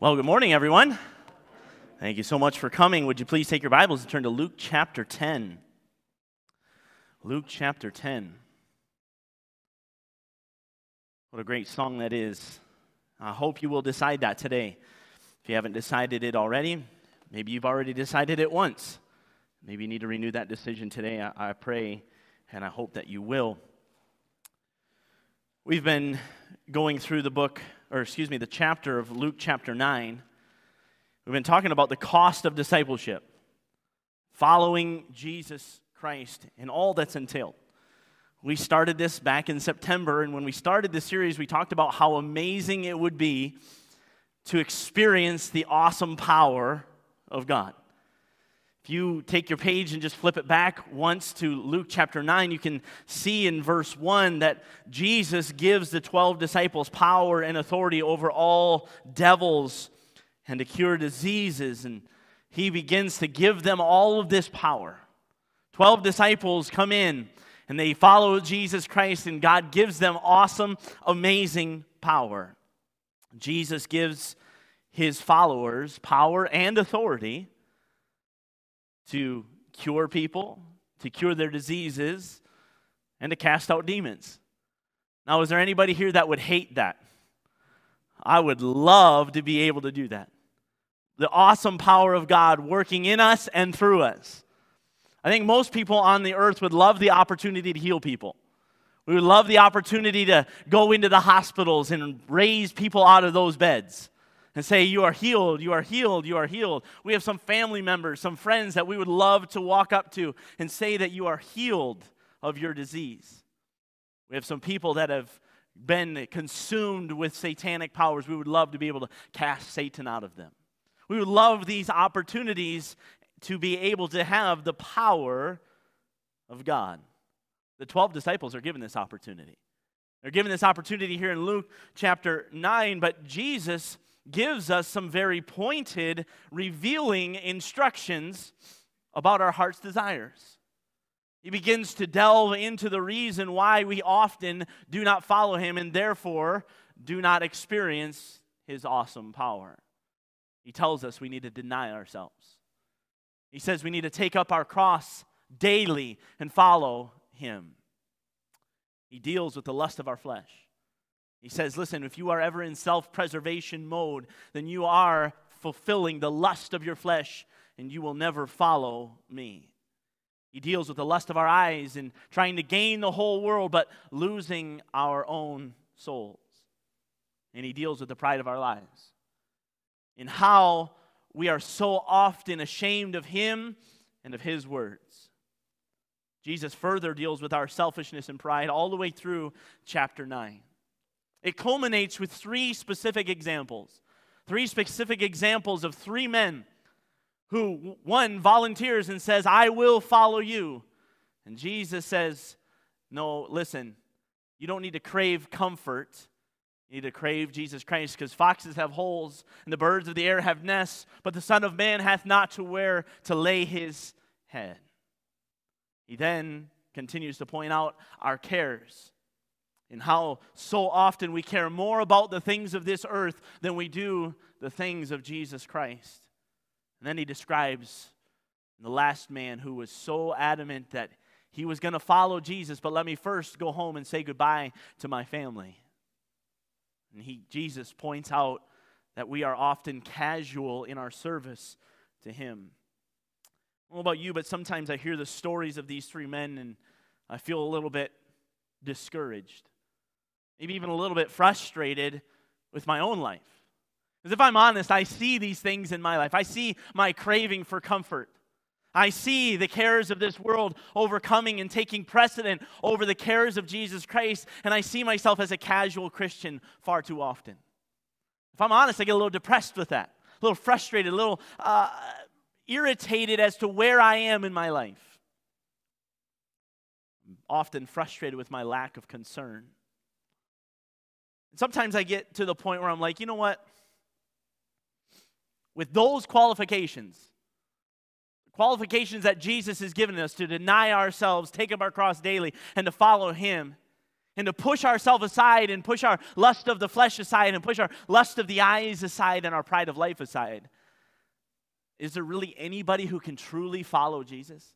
Well, good morning, everyone. Thank you so much for coming. Would you please take your Bibles and turn to Luke chapter 10? Luke chapter 10. What a great song that is. I hope you will decide that today. If you haven't decided it already, maybe you've already decided it once. Maybe you need to renew that decision today. I, I pray and I hope that you will. We've been going through the book or excuse me, the chapter of Luke chapter 9, we've been talking about the cost of discipleship, following Jesus Christ, and all that's entailed. We started this back in September, and when we started this series, we talked about how amazing it would be to experience the awesome power of God. If you take your page and just flip it back once to Luke chapter 9, you can see in verse 1 that Jesus gives the 12 disciples power and authority over all devils and to cure diseases. And he begins to give them all of this power. 12 disciples come in and they follow Jesus Christ, and God gives them awesome, amazing power. Jesus gives his followers power and authority to cure people, to cure their diseases, and to cast out demons. Now, is there anybody here that would hate that? I would love to be able to do that. The awesome power of God working in us and through us. I think most people on the earth would love the opportunity to heal people. We would love the opportunity to go into the hospitals and raise people out of those beds and say, You are healed, you are healed, you are healed. We have some family members, some friends that we would love to walk up to and say that you are healed of your disease. We have some people that have been consumed with satanic powers. We would love to be able to cast Satan out of them. We would love these opportunities to be able to have the power of God. The 12 disciples are given this opportunity. They're given this opportunity here in Luke chapter 9, but Jesus gives us some very pointed, revealing instructions about our heart's desires. He begins to delve into the reason why we often do not follow him and therefore do not experience his awesome power. He tells us we need to deny ourselves. He says we need to take up our cross daily and follow him. He deals with the lust of our flesh. He says, listen, if you are ever in self preservation mode, then you are fulfilling the lust of your flesh and you will never follow me. He deals with the lust of our eyes and trying to gain the whole world, but losing our own souls. And he deals with the pride of our lives and how we are so often ashamed of him and of his words. Jesus further deals with our selfishness and pride all the way through chapter 9. It culminates with three specific examples. Three specific examples of three men who, one, volunteers and says, I will follow you. And Jesus says, No, listen, you don't need to crave comfort. You need to crave Jesus Christ because foxes have holes and the birds of the air have nests, but the Son of Man hath not to where to lay his head. He then continues to point out our cares and how so often we care more about the things of this earth than we do the things of Jesus Christ. And then he describes the last man who was so adamant that he was going to follow Jesus, but let me first go home and say goodbye to my family. And he, Jesus points out that we are often casual in our service to him. I don't know about you, but sometimes I hear the stories of these three men and I feel a little bit discouraged maybe even a little bit frustrated with my own life. Because if I'm honest, I see these things in my life. I see my craving for comfort. I see the cares of this world overcoming and taking precedent over the cares of Jesus Christ, and I see myself as a casual Christian far too often. If I'm honest, I get a little depressed with that, a little frustrated, a little uh, irritated as to where I am in my life. I'm often frustrated with my lack of concern. And sometimes I get to the point where I'm like, you know what? With those qualifications, qualifications that Jesus has given us to deny ourselves, take up our cross daily, and to follow Him, and to push ourselves aside and push our lust of the flesh aside and push our lust of the eyes aside and our pride of life aside. Is there really anybody who can truly follow Jesus?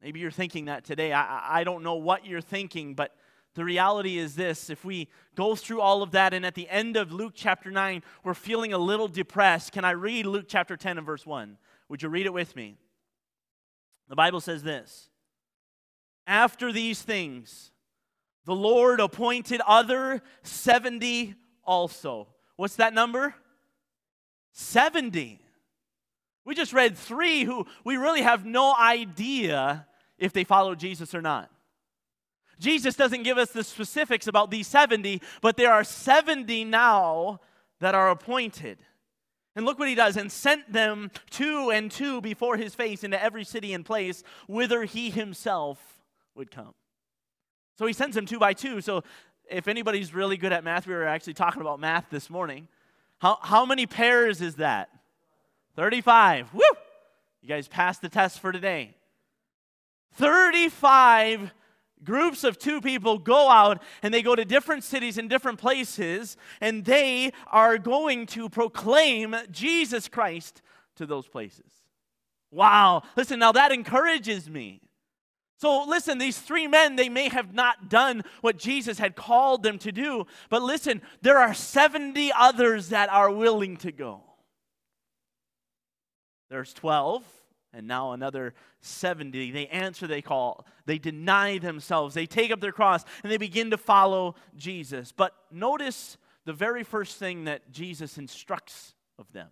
Maybe you're thinking that today. I, I don't know what you're thinking, but the reality is this if we go through all of that and at the end of Luke chapter 9, we're feeling a little depressed, can I read Luke chapter 10 and verse 1? Would you read it with me? The Bible says this After these things, the Lord appointed other 70 also. What's that number? 70. We just read three who we really have no idea if they followed Jesus or not. Jesus doesn't give us the specifics about these 70, but there are 70 now that are appointed. And look what he does and sent them two and two before his face into every city and place whither he himself would come. So he sends them two by two. So if anybody's really good at math, we were actually talking about math this morning. How, how many pairs is that? 35. Woo! You guys passed the test for today. 35 groups of two people go out and they go to different cities and different places and they are going to proclaim Jesus Christ to those places. Wow. Listen, now that encourages me. So, listen, these three men, they may have not done what Jesus had called them to do, but listen, there are 70 others that are willing to go. There's 12 and now another 70 they answer they call. They deny themselves. They take up their cross and they begin to follow jesus. But notice the very first thing that jesus instructs of them.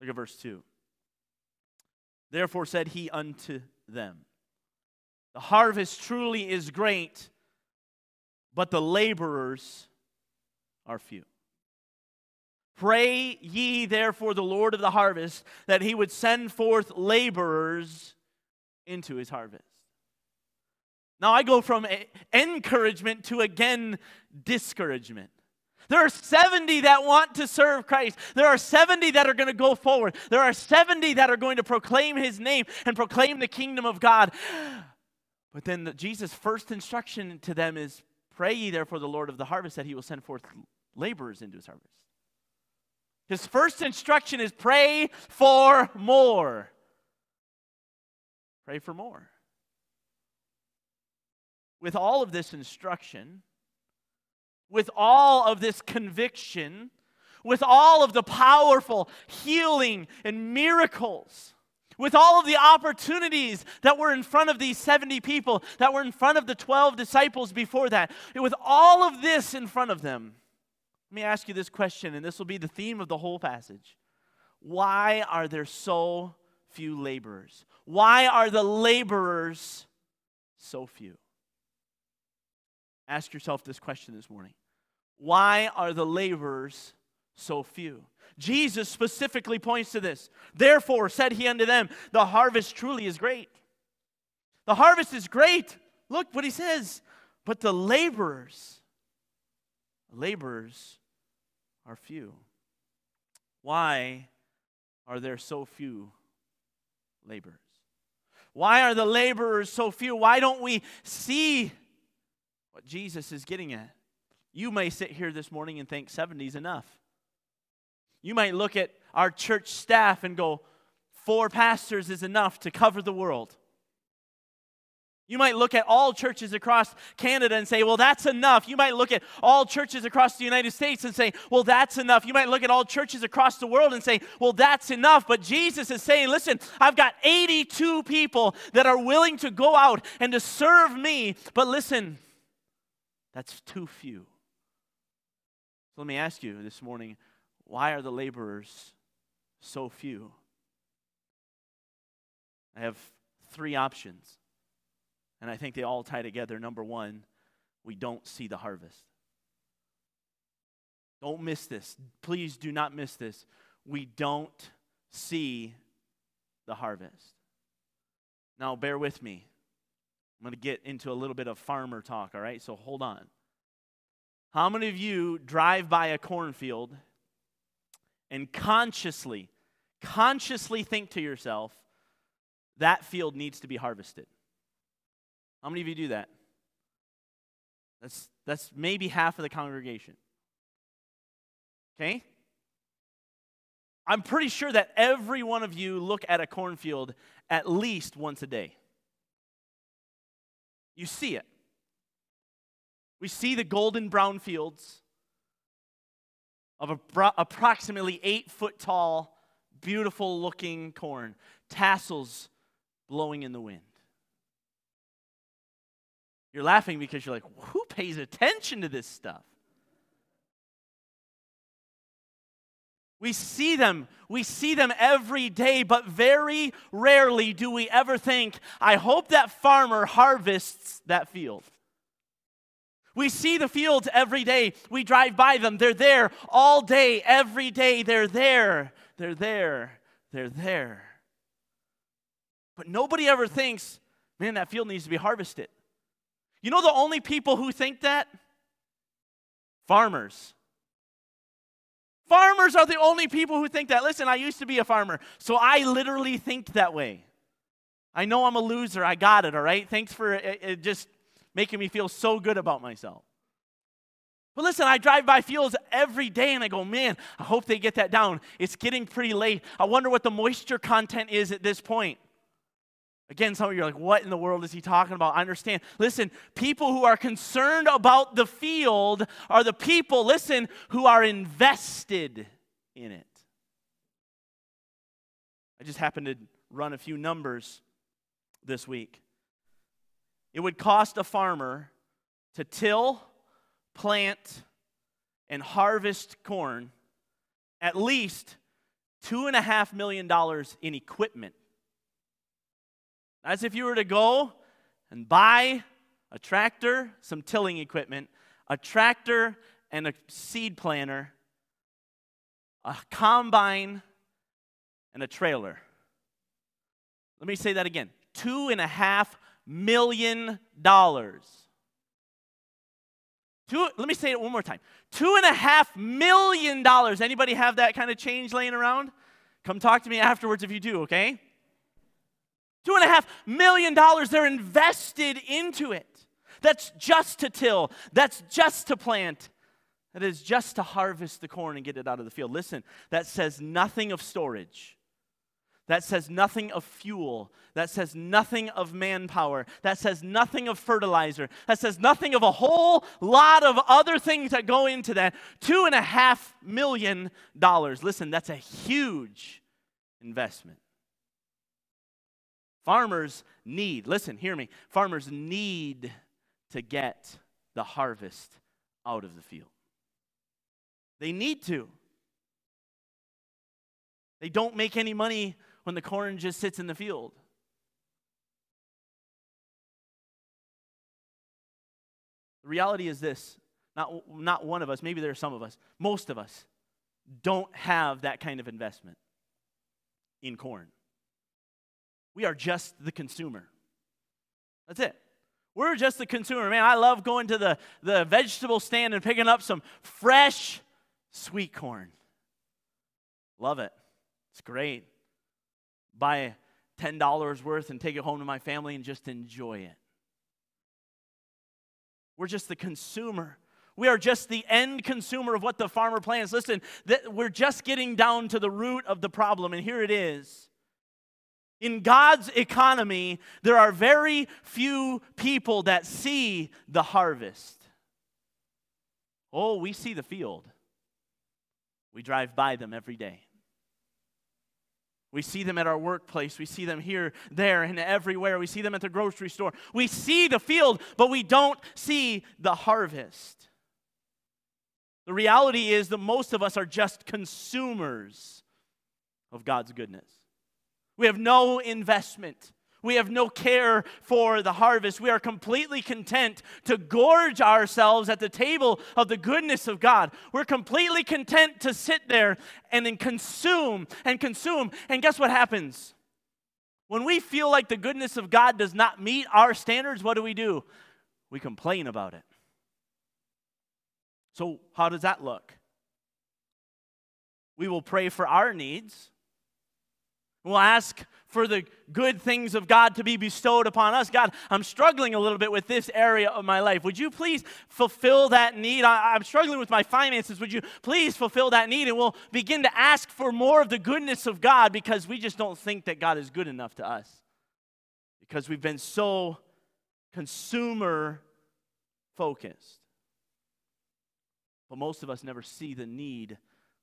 Look at verse 2 therefore said he unto them the harvest truly is great but the laborers are few Pray ye therefore the Lord of the harvest that he would send forth laborers into his harvest. Now I go from encouragement to again discouragement. There are 70 that want to serve Christ. There are 70 that are going to go forward. There are 70 that are going to proclaim his name and proclaim the kingdom of God. But then the, Jesus' first instruction to them is pray ye therefore the Lord of the harvest that he will send forth laborers into his harvest. His first instruction is pray for more. Pray for more. With all of this instruction, with all of this conviction, with all of the powerful healing and miracles, with all of the opportunities that were in front of these 70 people, that were in front of the 12 disciples before that, with all of this in front of them, let me ask you this question, and this will be the theme of the whole passage. Why are there so few laborers? Why are the laborers so few? Ask yourself this question this morning. Why are the laborers so few? Jesus specifically points to this. Therefore, said he unto them, The harvest truly is great. The harvest is great. Look what he says. But the laborers laborers are few. Why are there so few laborers? Why are the laborers so few? Why don't we see what Jesus is getting at? You may sit here this morning and think 70 is enough. You might look at our church staff and go, four pastors is enough to cover the world. You might look at all churches across Canada and say, well, that's enough. You might look at all churches across the United States and say, well, that's enough. You might look at all churches across the world and say, well, that's enough. But Jesus is saying, listen, I've got 82 people that are willing to go out and to serve me. But listen, that's too few. So let me ask you this morning why are the laborers so few? I have three options. And I think they all tie together. Number one, we don't see the harvest. Don't miss this. Please do not miss this. We don't see the harvest. Now, bear with me. I'm going to get into a little bit of farmer talk, all right? So hold on. How many of you drive by a cornfield and consciously, consciously think to yourself, that field needs to be harvested? How many of you do that? That's, that's maybe half of the congregation. Okay? I'm pretty sure that every one of you look at a cornfield at least once a day. You see it. We see the golden brown fields of approximately eight foot tall, beautiful looking corn, tassels blowing in the wind. You're laughing because you're like, who pays attention to this stuff? We see them. We see them every day, but very rarely do we ever think, I hope that farmer harvests that field. We see the fields every day. We drive by them. They're there all day, every day. They're there. They're there. They're there. But nobody ever thinks, man, that field needs to be harvested. You know the only people who think that? Farmers. Farmers are the only people who think that. Listen, I used to be a farmer, so I literally think that way. I know I'm a loser. I got it, all right? Thanks for it, it just making me feel so good about myself. But listen, I drive by fields every day and I go, man, I hope they get that down. It's getting pretty late. I wonder what the moisture content is at this point. Again, some of you are like, what in the world is he talking about? I understand. Listen, people who are concerned about the field are the people, listen, who are invested in it. I just happened to run a few numbers this week. It would cost a farmer to till, plant, and harvest corn at least $2.5 million in equipment that's if you were to go and buy a tractor, some tilling equipment, a tractor and a seed planter, a combine, and a trailer. Let me say that again two and a half million dollars. Two, let me say it one more time. Two and a half million dollars. Anybody have that kind of change laying around? Come talk to me afterwards if you do, okay? Two and a half million dollars they're invested into it. That's just to till, that's just to plant, that is just to harvest the corn and get it out of the field. Listen, that says nothing of storage. That says nothing of fuel. That says nothing of manpower. That says nothing of fertilizer. That says nothing of a whole lot of other things that go into that. Two and a half million dollars. Listen, that's a huge investment. Farmers need, listen, hear me. Farmers need to get the harvest out of the field. They need to. They don't make any money when the corn just sits in the field. The reality is this not, not one of us, maybe there are some of us, most of us don't have that kind of investment in corn. We are just the consumer. That's it. We're just the consumer. Man, I love going to the, the vegetable stand and picking up some fresh sweet corn. Love it. It's great. Buy $10 worth and take it home to my family and just enjoy it. We're just the consumer. We are just the end consumer of what the farmer plants. Listen, we're just getting down to the root of the problem, and here it is. In God's economy, there are very few people that see the harvest. Oh, we see the field. We drive by them every day. We see them at our workplace. We see them here, there, and everywhere. We see them at the grocery store. We see the field, but we don't see the harvest. The reality is that most of us are just consumers of God's goodness. We have no investment. We have no care for the harvest. We are completely content to gorge ourselves at the table of the goodness of God. We're completely content to sit there and then consume and consume. And guess what happens? When we feel like the goodness of God does not meet our standards, what do we do? We complain about it. So, how does that look? We will pray for our needs We'll ask for the good things of God to be bestowed upon us. God, I'm struggling a little bit with this area of my life. Would you please fulfill that need? I, am struggling with my finances. Would you please fulfill that need? And we'll begin to ask for more of the goodness of God because we just don't think that God is good enough to us. Because we've been so consumer focused. But most of us never see the need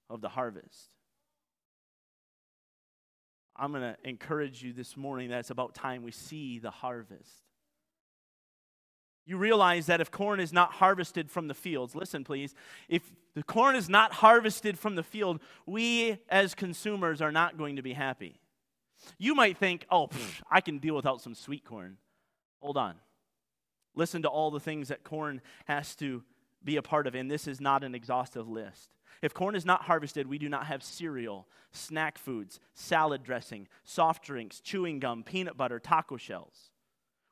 of the harvest. I'm going to encourage you this morning that it's about time we see the harvest. You realize that if corn is not harvested from the fields, listen please, if the corn is not harvested from the field, we as consumers are not going to be happy. You might think, oh, pff, I can deal without some sweet corn. Hold on. Listen to all the things that corn has to be a part of, and this is not an exhaustive list. If corn is not harvested, we do not have cereal, snack foods, salad dressing, soft drinks, chewing gum, peanut butter, taco shells.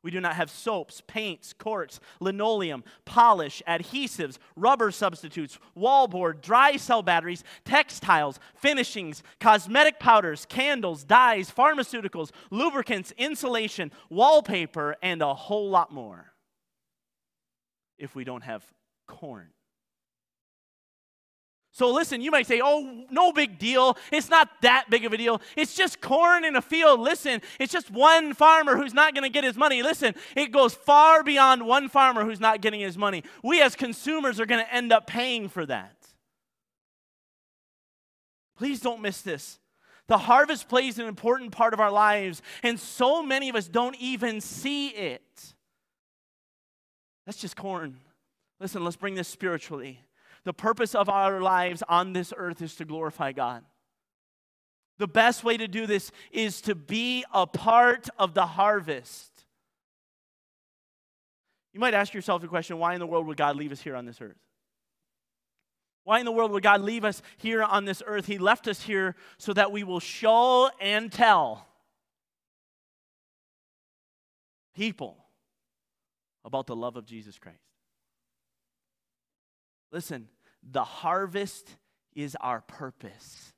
We do not have soaps, paints, corks, linoleum, polish, adhesives, rubber substitutes, wallboard, dry cell batteries, textiles, finishings, cosmetic powders, candles, dyes, pharmaceuticals, lubricants, insulation, wallpaper, and a whole lot more if we don't have corn. So listen, you might say, oh, no big deal. It's not that big of a deal. It's just corn in a field. Listen, it's just one farmer who's not going to get his money. Listen, it goes far beyond one farmer who's not getting his money. We as consumers are going to end up paying for that. Please don't miss this. The harvest plays an important part of our lives, and so many of us don't even see it. That's just corn. Listen, let's bring this spiritually. The purpose of our lives on this earth is to glorify God. The best way to do this is to be a part of the harvest. You might ask yourself the question why in the world would God leave us here on this earth? Why in the world would God leave us here on this earth? He left us here so that we will show and tell people about the love of Jesus Christ. Listen, the harvest is our purpose.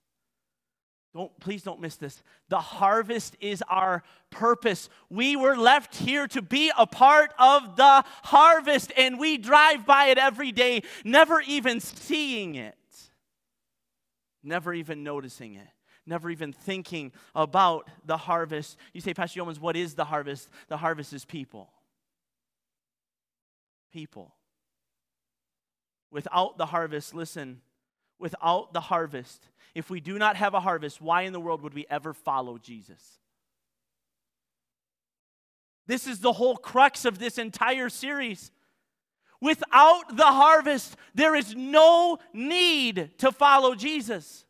Don't please don't miss this. The harvest is our purpose. We were left here to be a part of the harvest and we drive by it every day, never even seeing it. Never even noticing it. Never even thinking about the harvest. You say, Pastor Yeomans, what is the harvest? The harvest is people. People. Without the harvest, listen, without the harvest, if we do not have a harvest, why in the world would we ever follow Jesus? This is the whole crux of this entire series. Without the harvest, there is no need to follow Jesus.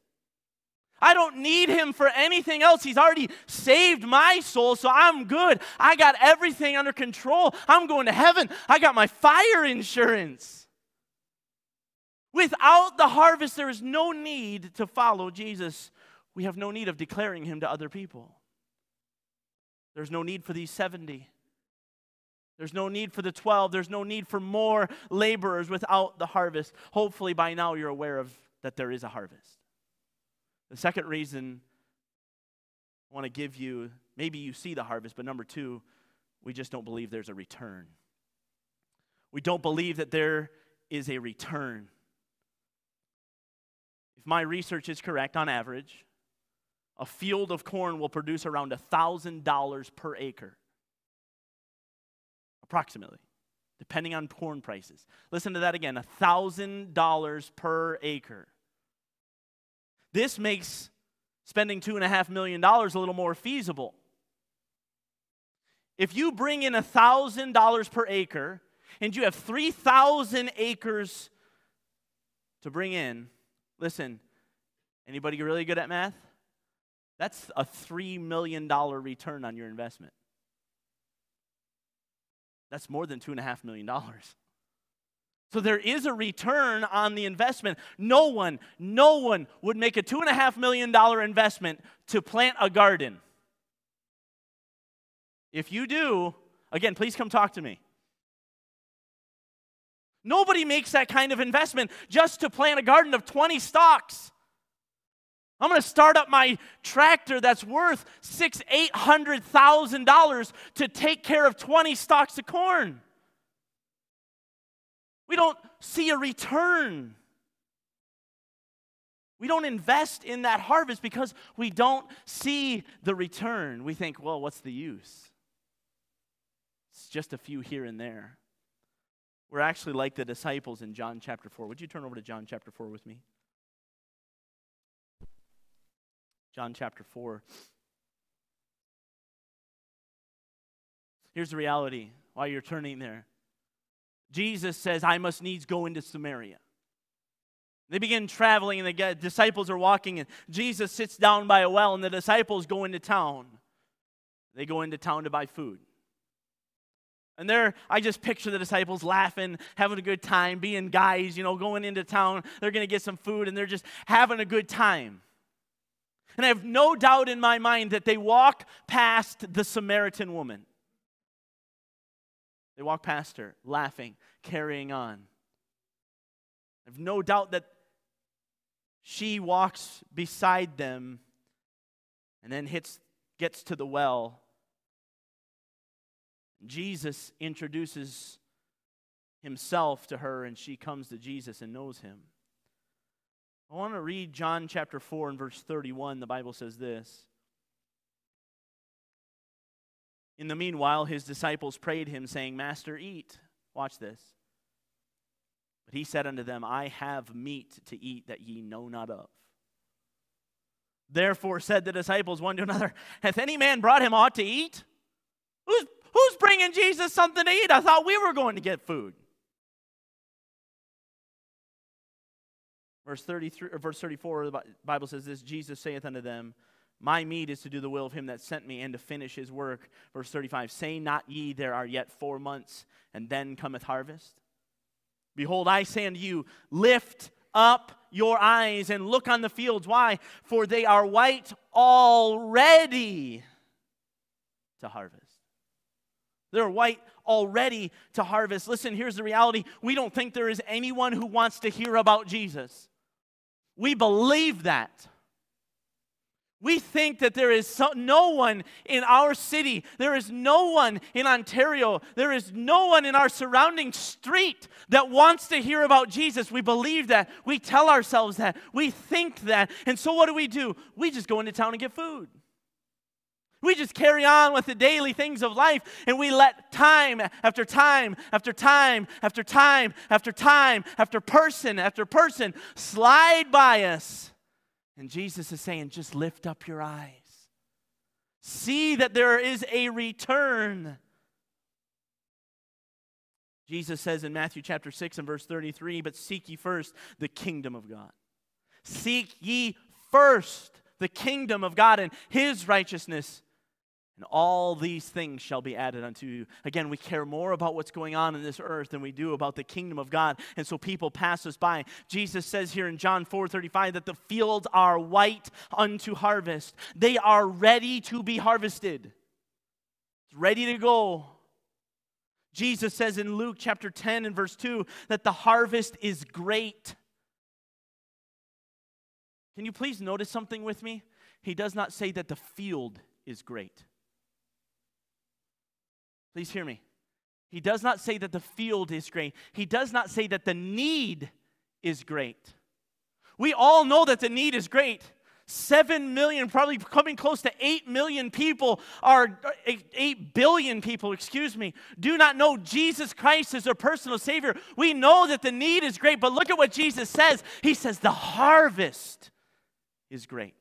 I don't need him for anything else. He's already saved my soul, so I'm good. I got everything under control. I'm going to heaven. I got my fire insurance. Without the harvest, there is no need to follow Jesus. We have no need of declaring him to other people. There's no need for these 70. There's no need for the 12. There's no need for more laborers without the harvest. Hopefully, by now, you're aware of that there is a harvest. The second reason I want to give you maybe you see the harvest, but number two, we just don't believe there's a return. We don't believe that there is a return. If my research is correct, on average, a field of corn will produce around $1,000 per acre. Approximately, depending on corn prices. Listen to that again $1,000 per acre. This makes spending $2.5 million a little more feasible. If you bring in $1,000 per acre and you have 3,000 acres to bring in, Listen, anybody really good at math? That's a $3 million return on your investment. That's more than $2.5 million. So there is a return on the investment. No one, no one would make a $2.5 million investment to plant a garden. If you do, again, please come talk to me. Nobody makes that kind of investment just to plant a garden of 20 stalks. I'm going to start up my tractor that's worth six, eight hundred thousand dollars to take care of 20 stalks of corn. We don't see a return. We don't invest in that harvest because we don't see the return. We think, well, what's the use? It's just a few here and there. We're actually like the disciples in John chapter 4. Would you turn over to John chapter 4 with me? John chapter 4. Here's the reality while you're turning there Jesus says, I must needs go into Samaria. They begin traveling, and the disciples are walking, and Jesus sits down by a well, and the disciples go into town. They go into town to buy food. And there, I just picture the disciples laughing, having a good time, being guys, you know, going into town. They're going to get some food, and they're just having a good time. And I have no doubt in my mind that they walk past the Samaritan woman. They walk past her, laughing, carrying on. I have no doubt that she walks beside them and then hits, gets to the well. Jesus introduces himself to her, and she comes to Jesus and knows him. I want to read John chapter 4 and verse 31. The Bible says this. In the meanwhile, his disciples prayed him, saying, Master, eat. Watch this. But he said unto them, I have meat to eat that ye know not of. Therefore said the disciples one to another, Hath any man brought him aught to eat? Who's, who's bringing Jesus something to eat? I thought we were going to get food. Verse 33 or verse 34, the Bible says this Jesus saith unto them, My meat is to do the will of him that sent me and to finish his work. Verse 35, Say not ye, there are yet four months, and then cometh harvest? Behold, I say unto you, lift up your eyes and look on the fields. Why? For they are white already to harvest. They're white already to harvest. Listen, here's the reality. We don't think there is anyone who wants to hear about Jesus. We believe that. We think that there is so, no one in our city, there is no one in Ontario, there is no one in our surrounding street that wants to hear about Jesus. We believe that. We tell ourselves that. We think that. And so what do we do? We just go into town and get food. We just carry on with the daily things of life and we let time after time after time after time after time after person after person slide by us. And Jesus is saying, just lift up your eyes. See that there is a return. Jesus says in Matthew chapter 6 and verse 33, but seek ye first the kingdom of God. Seek ye first the kingdom of God and his righteousness and all these things shall be added unto you. Again, we care more about what's going on in this earth than we do about the kingdom of God. And so people pass us by. Jesus says here in John 4 35 that the fields are white unto harvest, they are ready to be harvested, it's ready to go. Jesus says in Luke chapter 10 and verse 2 that the harvest is great. Can you please notice something with me? He does not say that the field is great. Please hear me. He does not say that the field is great. He does not say that the need is great. We all know that the need is great. Seven million, probably coming close to eight million people are, eight billion people, excuse me, do not know Jesus Christ as their personal Savior. We know that the need is great, but look at what Jesus says. He says, the harvest is great.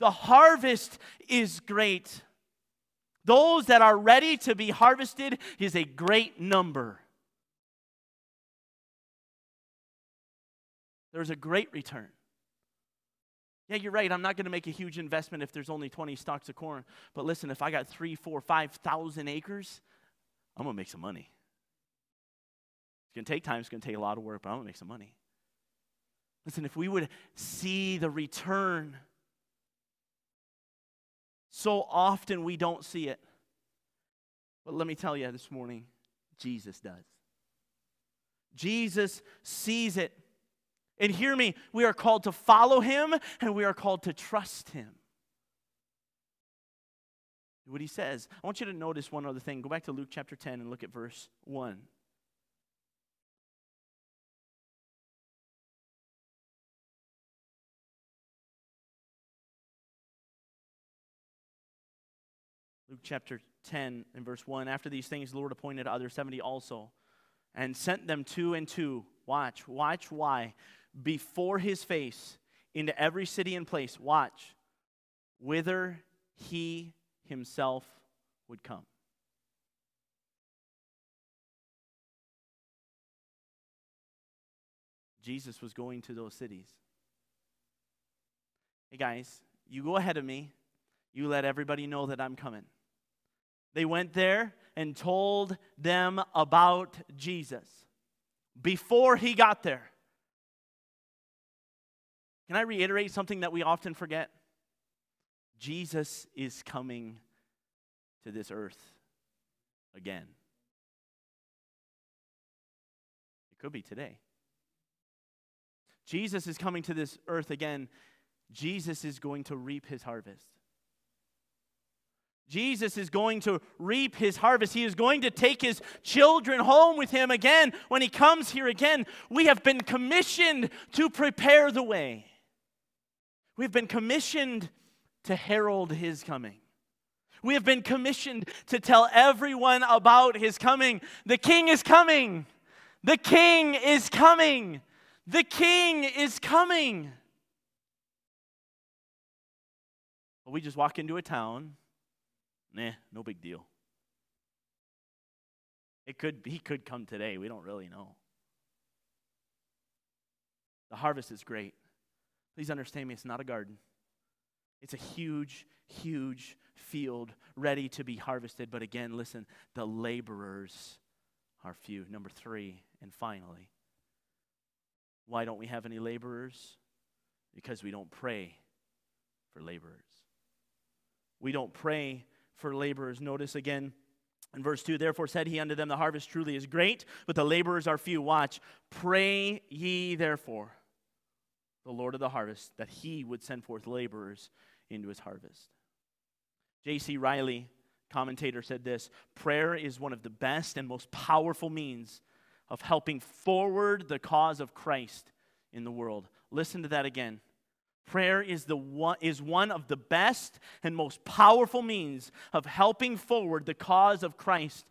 The harvest is great. Those that are ready to be harvested is a great number. There's a great return. Yeah, you're right. I'm not going to make a huge investment if there's only 20 stalks of corn. But listen, if I got three, four, five thousand acres, I'm going to make some money. It's going to take time. It's going to take a lot of work, but I'm going to make some money. Listen, if we would see the return so often we don't see it. But let me tell you this morning, Jesus does. Jesus sees it. And hear me, we are called to follow him and we are called to trust him. What he says. I want you to notice one other thing. Go back to Luke chapter 10 and look at verse 1. Luke chapter 10 and verse 1. After these things, the Lord appointed other 70 also and sent them two and two. Watch, watch why. Before his face into every city and place. Watch. Whither he himself would come. Jesus was going to those cities. Hey guys, you go ahead of me. You let everybody know that I'm coming. They went there and told them about Jesus before he got there. Can I reiterate something that we often forget? Jesus is coming to this earth again. It could be today. Jesus is coming to this earth again. Jesus is going to reap his harvest. Jesus is going to reap his harvest. He is going to take his children home with him again when he comes here again. We have been commissioned to prepare the way. We've been commissioned to herald his coming. We have been commissioned to tell everyone about his coming. The king is coming. The king is coming. The king is coming. we just walk into a town Nah, no big deal. It could he could come today. We don't really know. The harvest is great. Please understand me, it's not a garden. It's a huge, huge field ready to be harvested. But again, listen, the laborers are few. Number three, and finally, why don't we have any laborers? Because we don't pray for laborers. We don't pray for laborers. Notice again in verse 2 Therefore said he unto them, The harvest truly is great, but the laborers are few. Watch. Pray ye therefore the Lord of the harvest that he would send forth laborers into his harvest. J.C. Riley, commentator, said this Prayer is one of the best and most powerful means of helping forward the cause of Christ in the world. Listen to that again. Prayer is, the one, is one of the best and most powerful means of helping forward the cause of Christ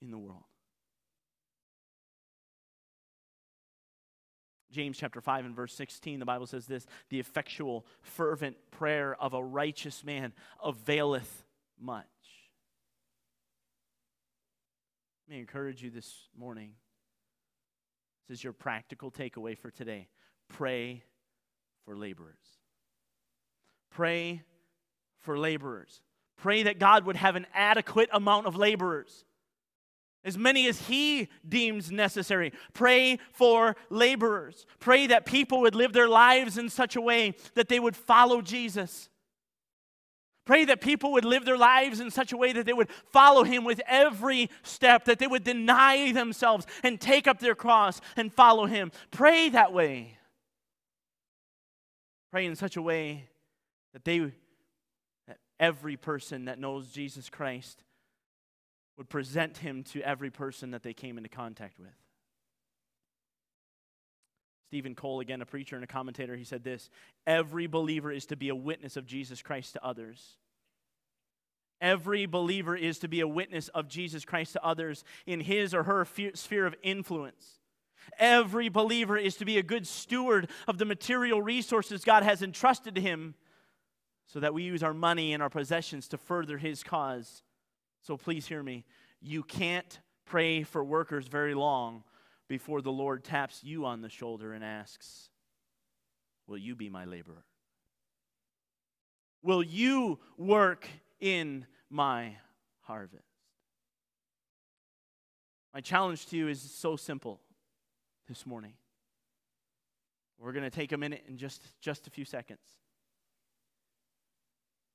in the world. James chapter 5 and verse 16, the Bible says this the effectual, fervent prayer of a righteous man availeth much. Let me encourage you this morning. This is your practical takeaway for today. Pray for laborers. Pray for laborers. Pray that God would have an adequate amount of laborers, as many as He deems necessary. Pray for laborers. Pray that people would live their lives in such a way that they would follow Jesus. Pray that people would live their lives in such a way that they would follow him with every step, that they would deny themselves and take up their cross and follow him. Pray that way. Pray in such a way that they that every person that knows Jesus Christ would present him to every person that they came into contact with. Stephen Cole, again, a preacher and a commentator, he said this Every believer is to be a witness of Jesus Christ to others. Every believer is to be a witness of Jesus Christ to others in his or her sphere of influence. Every believer is to be a good steward of the material resources God has entrusted to him so that we use our money and our possessions to further his cause. So please hear me. You can't pray for workers very long before the Lord taps you on the shoulder and asks, Will you be my laborer? Will you work in my harvest? My challenge to you is so simple this morning. We're going to take a minute in just, just a few seconds.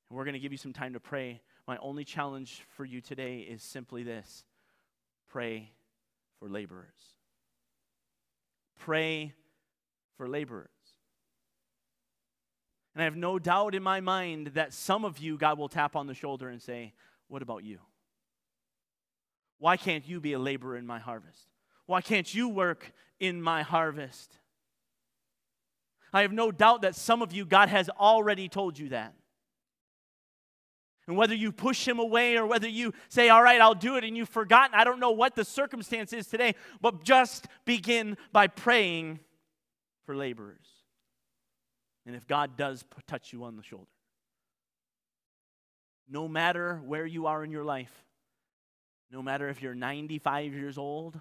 And we're going to give you some time to pray. My only challenge for you today is simply this pray for laborers. Pray for laborers. And I have no doubt in my mind that some of you, God will tap on the shoulder and say, What about you? Why can't you be a laborer in my harvest? Why can't you work in my harvest? I have no doubt that some of you, God has already told you that. And whether you push him away or whether you say, All right, I'll do it, and you've forgotten, I don't know what the circumstance is today, but just begin by praying for laborers. And if God does touch you on the shoulder, no matter where you are in your life, no matter if you're 95 years old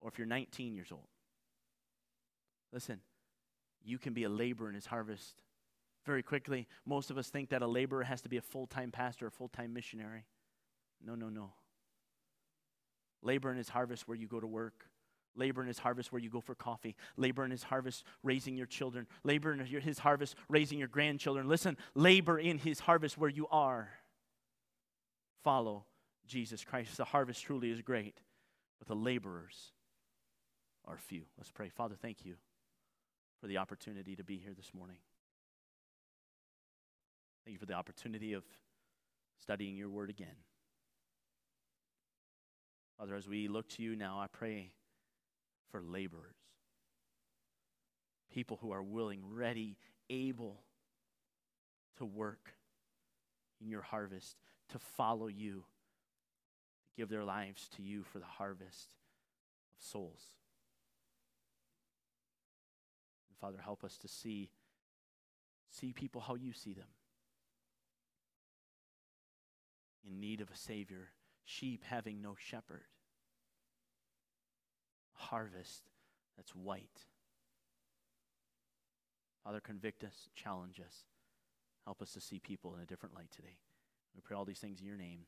or if you're 19 years old, listen, you can be a laborer in his harvest very quickly, most of us think that a laborer has to be a full time pastor, a full time missionary. No, no, no. Labor in his harvest where you go to work. Labor in his harvest where you go for coffee. Labor in his harvest raising your children. Labor in his harvest raising your grandchildren. Listen, labor in his harvest where you are. Follow Jesus Christ. The harvest truly is great, but the laborers are few. Let's pray. Father, thank you for the opportunity to be here this morning. Thank you for the opportunity of studying your word again. Father, as we look to you now, I pray for laborers, people who are willing, ready, able to work in your harvest, to follow you, to give their lives to you for the harvest of souls. Father, help us to see see people how you see them. in need of a Savior, sheep having no shepherd, harvest that's white. Father, convict us, challenge us, help us to see people in a different light today. We pray all these things in your name.